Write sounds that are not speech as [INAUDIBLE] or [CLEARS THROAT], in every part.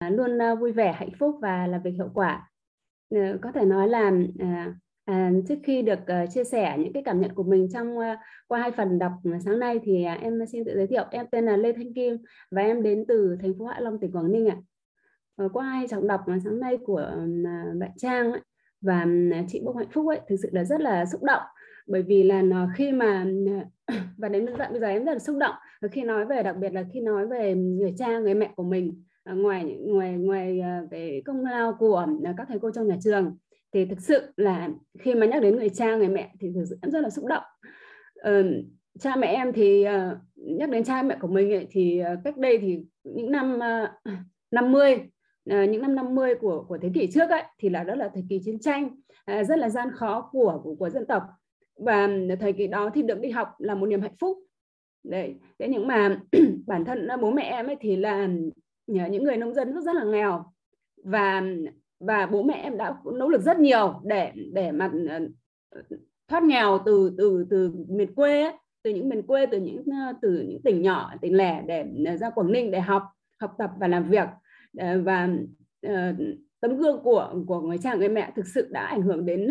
luôn ờ, vui vẻ hạnh phúc và làm việc hiệu quả ờ, có thể nói là ờ, À, trước khi được uh, chia sẻ những cái cảm nhận của mình trong uh, qua hai phần đọc sáng nay thì uh, em xin tự giới thiệu em tên là Lê Thanh Kim và em đến từ thành phố Hạ Long tỉnh Quảng Ninh ạ. À. Uh, qua hai trọng đọc sáng nay của uh, bạn Trang ấy, và uh, chị Bông Hạnh Phúc ấy thực sự là rất là xúc động bởi vì là nó khi mà ừ, [COUGHS] và đến tận bây giờ em rất là xúc động khi nói về đặc biệt là khi nói về người cha người mẹ của mình Ờ, ngoài ngoài ngoài cái công lao của ờ, các thầy cô trong nhà trường thì thực sự là khi mà nhắc đến người cha người mẹ thì thực sự em rất là xúc động. Ừ, cha mẹ em thì nhắc đến cha mẹ của mình ấy, thì cách đây thì những năm 50 những năm 50 của của thế kỷ trước ấy thì là đó là thời kỳ chiến tranh rất là gian khó của, của của dân tộc. Và thời kỳ đó thì được đi học là một niềm hạnh phúc. Đấy thế nhưng mà [CLEARS THROAT] bản thân bố mẹ em ấy thì là những người nông dân rất rất là nghèo. Và và bố mẹ em đã nỗ lực rất nhiều để để mà ờ, thoát nghèo từ từ từ miền quê ấy, từ những miền quê từ những ờ, từ những tỉnh nhỏ tỉnh lẻ để ờ, ra Quảng Ninh để học học tập và làm việc. Và tấm gương của của người cha người mẹ thực sự đã ảnh hưởng đến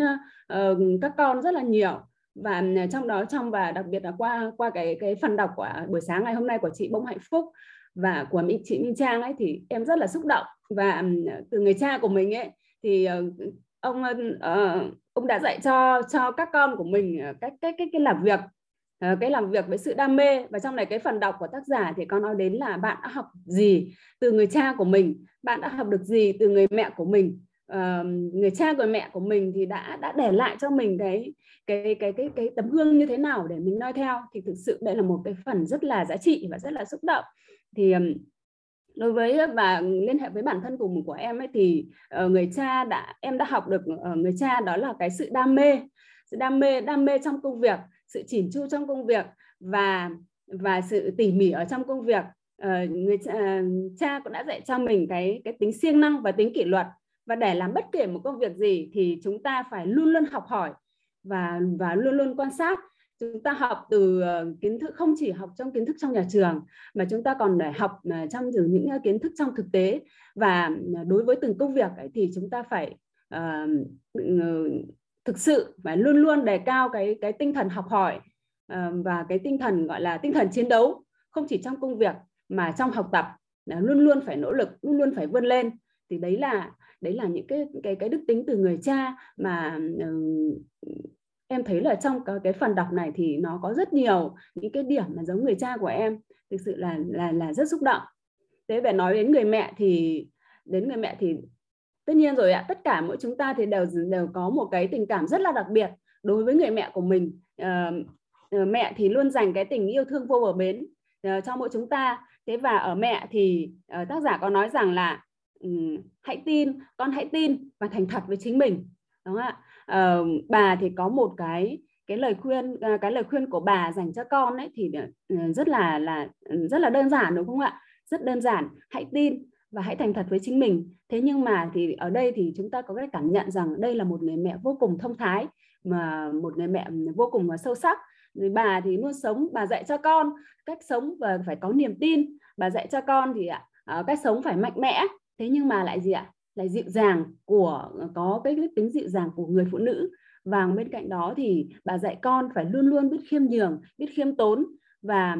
các con rất là nhiều và à, trong đó trong và đặc biệt là qua qua cái cái phần đọc của à, buổi sáng ngày hôm nay của chị Bông Hạnh Phúc và của chị Minh Trang ấy thì em rất là xúc động. Và à, từ người cha của mình ấy thì ờ, ông uh, ông đã dạy cho cho các con của mình ờ, cách cách cách cái làm việc cái làm việc với sự đam mê. Và trong này cái phần đọc của tác giả thì con nói đến là bạn đã học gì từ người cha của mình bạn đã học được gì từ người mẹ của mình uh, người cha người mẹ của mình thì đã đã để lại cho mình cái cái cái cái cái tấm gương như thế nào để mình noi theo thì thực sự đây là một cái phần rất là giá trị và rất là xúc động. Thì đối với và liên hệ với bản thân cùng của em ấy thì uh, người cha đã em đã học được uh, người cha đó là cái sự đam mê sự đam mê đam mê trong công việc sự chỉn chu trong công việc và và sự tỉ mỉ ở trong công việc. Uh, người cha, cha cũng đã dạy cho mình cái cái tính siêng năng và tính kỷ luật và để làm bất kể một công việc gì thì chúng ta phải luôn luôn học hỏi và và luôn luôn quan sát. Chúng ta học từ ờ, kiến thức không chỉ học trong kiến thức trong nhà trường mà chúng ta còn để học ờ, trong từ những ờ, kiến thức trong thực tế. Và đối với từng công việc ấy, thì chúng ta phải uh, thực sự phải luôn luôn đề cao cái cái tinh thần học hỏi uh, và cái tinh thần gọi là tinh thần chiến đấu. Không chỉ trong công việc mà trong học tập là luôn luôn phải nỗ lực luôn luôn phải vươn lên. Thì đấy là đấy là những cái cái cái đức tính từ người cha mà uh, em thấy là trong cái phần đọc này thì nó có rất nhiều những cái điểm mà giống người cha của em thực sự là là là rất xúc động. Thế về nói đến người mẹ thì đến người mẹ thì tất nhiên rồi ạ tất cả mỗi chúng ta thì đều đều có một cái tình cảm rất là đặc biệt đối với người mẹ của mình. Uh, mẹ thì luôn dành cái tình yêu thương vô bờ bến uh, cho mỗi chúng ta. Thế và ở mẹ thì uh, tác giả có nói rằng là um, hãy tin con hãy tin và thành thật với chính mình. Đúng không ạ? Uh, bà thì có một cái cái lời khuyên à, cái lời khuyên của bà dành cho con ấy thì ừ, rất là là rất là đơn giản đúng không ạ? Rất đơn giản. Hãy tin và hãy thành thật với chính mình. Thế nhưng mà thì ở đây thì chúng ta có cái cảm nhận rằng đây là một người mẹ vô cùng thông thái mà một người mẹ vô cùng sâu sắc. Rồi bà thì luôn sống bà dạy cho con cách sống và phải có niềm tin. Bà dạy cho con thì ạ ờ, cách sống phải mạnh mẽ thế nhưng mà lại gì ạ? Lại dịu dàng của ờ, có cái tính dịu dàng của người phụ nữ. Và bên cạnh đó thì bà dạy con phải luôn luôn biết khiêm nhường biết khiêm tốn. Và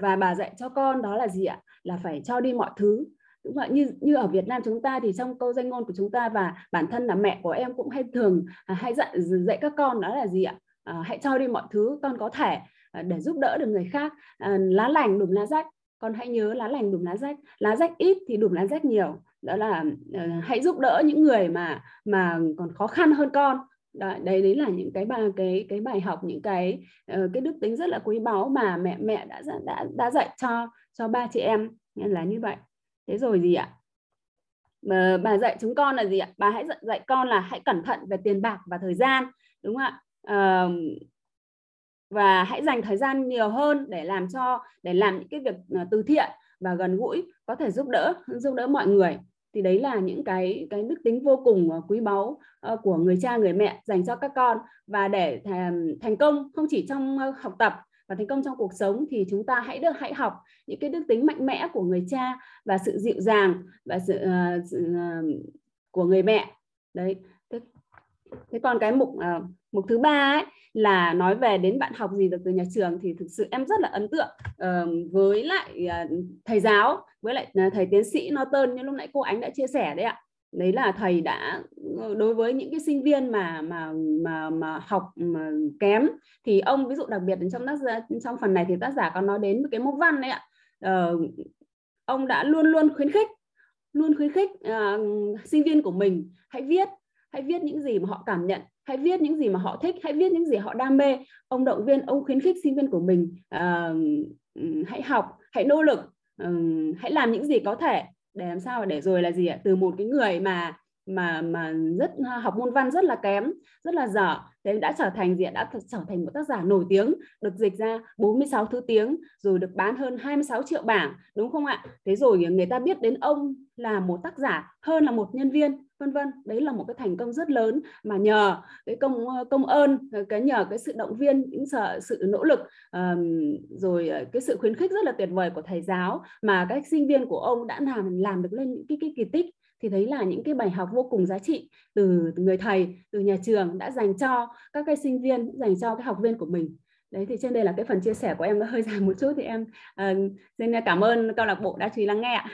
và bà dạy cho con đó là gì ạ? Là phải cho đi mọi thứ. Đúng không? như như ở Việt Nam chúng ta thì trong câu danh ngôn của chúng ta và bản thân là mẹ của em cũng hay thường à, hay dạy dạy các con đó là gì ạ? À, hãy cho đi mọi thứ con có thể à, để giúp đỡ được người khác. À, lá lành đùm lá rách con hãy nhớ lá lành đùm lá rách. Lá rách ít thì đùm lá rách nhiều. Đó là uh, hãy giúp đỡ những người mà mà còn khó khăn hơn con. Đó, đấy đấy là những cái bài cái cái bài học những cái uh, cái đức tính rất là quý báu mà mẹ mẹ đã đã đã dạy cho cho ba chị em. Nên là như vậy. Thế rồi gì ạ? Mà bà dạy chúng con là gì ạ? Bà hãy dạy, dạy con là hãy cẩn thận về tiền bạc và thời gian. Đúng không ạ? Uh, và hãy dành thời gian nhiều hơn để làm cho để làm những cái việc ờ, từ thiện và gần gũi có thể giúp đỡ giúp đỡ mọi người. Thì đấy là những cái cái đức tính vô cùng ờ, quý báu ờ, của người cha người mẹ dành cho các con. Và để thành công không chỉ trong học tập và thành công trong cuộc sống thì chúng ta hãy được hãy học những cái đức tính mạnh mẽ của người cha và sự dịu dàng và sự, uh, sự uh, của người mẹ. Đấy thế, còn cái mục uh, mục thứ ba ấy là nói về đến bạn học gì được từ nhà trường thì thực sự em rất là ấn tượng uh, với lại uh, thầy giáo với lại uh, thầy tiến sĩ Norton như lúc nãy cô ánh đã chia sẻ đấy ạ. Đấy là thầy đã ờ, đối với những cái sinh viên mà mà mà mà học mà kém thì ông ví dụ đặc biệt trong tác trong phần này thì tác giả có nói đến cái mốc văn đấy ạ. Uh, ông đã luôn luôn khuyến khích luôn khuyến khích uh, sinh viên của mình hãy viết hãy viết những gì mà họ cảm nhận. Hãy viết những gì mà họ thích. Hãy viết những gì họ đam mê. Ông động viên ông khuyến khích sinh viên của mình uh, hãy học hãy nỗ lực uh, hãy làm những gì có thể. Để làm sao để rồi là gì ạ? Từ một cái người mà mà mà rất à, học môn văn rất là kém rất là dở. Thế đã trở thành diện đã trở thành một tác giả nổi tiếng được dịch ra 46 thứ tiếng rồi được bán hơn 26 triệu bảng đúng không ạ? Thế rồi người ta biết đến ông là một tác giả hơn là một nhân viên vân vân. Đấy là một cái thành công rất lớn mà nhờ cái công ờ, công ơn ờ, cái nhờ cái sự động viên những sự, sự nỗ lực rồi ờ, cái sự khuyến khích rất là tuyệt vời của thầy giáo mà các sinh viên của ông đã làm làm được lên những cái, cái kỳ tích thì thấy là những cái bài học vô cùng giá trị từ, từ người thầy từ nhà trường đã dành cho các cái sinh viên dành cho cái học viên của mình. Đấy thì trên đây là cái phần chia sẻ của em nó hơi dài một chút thì em uh, xin cảm ơn câu lạc bộ đã chú ý lắng nghe ạ.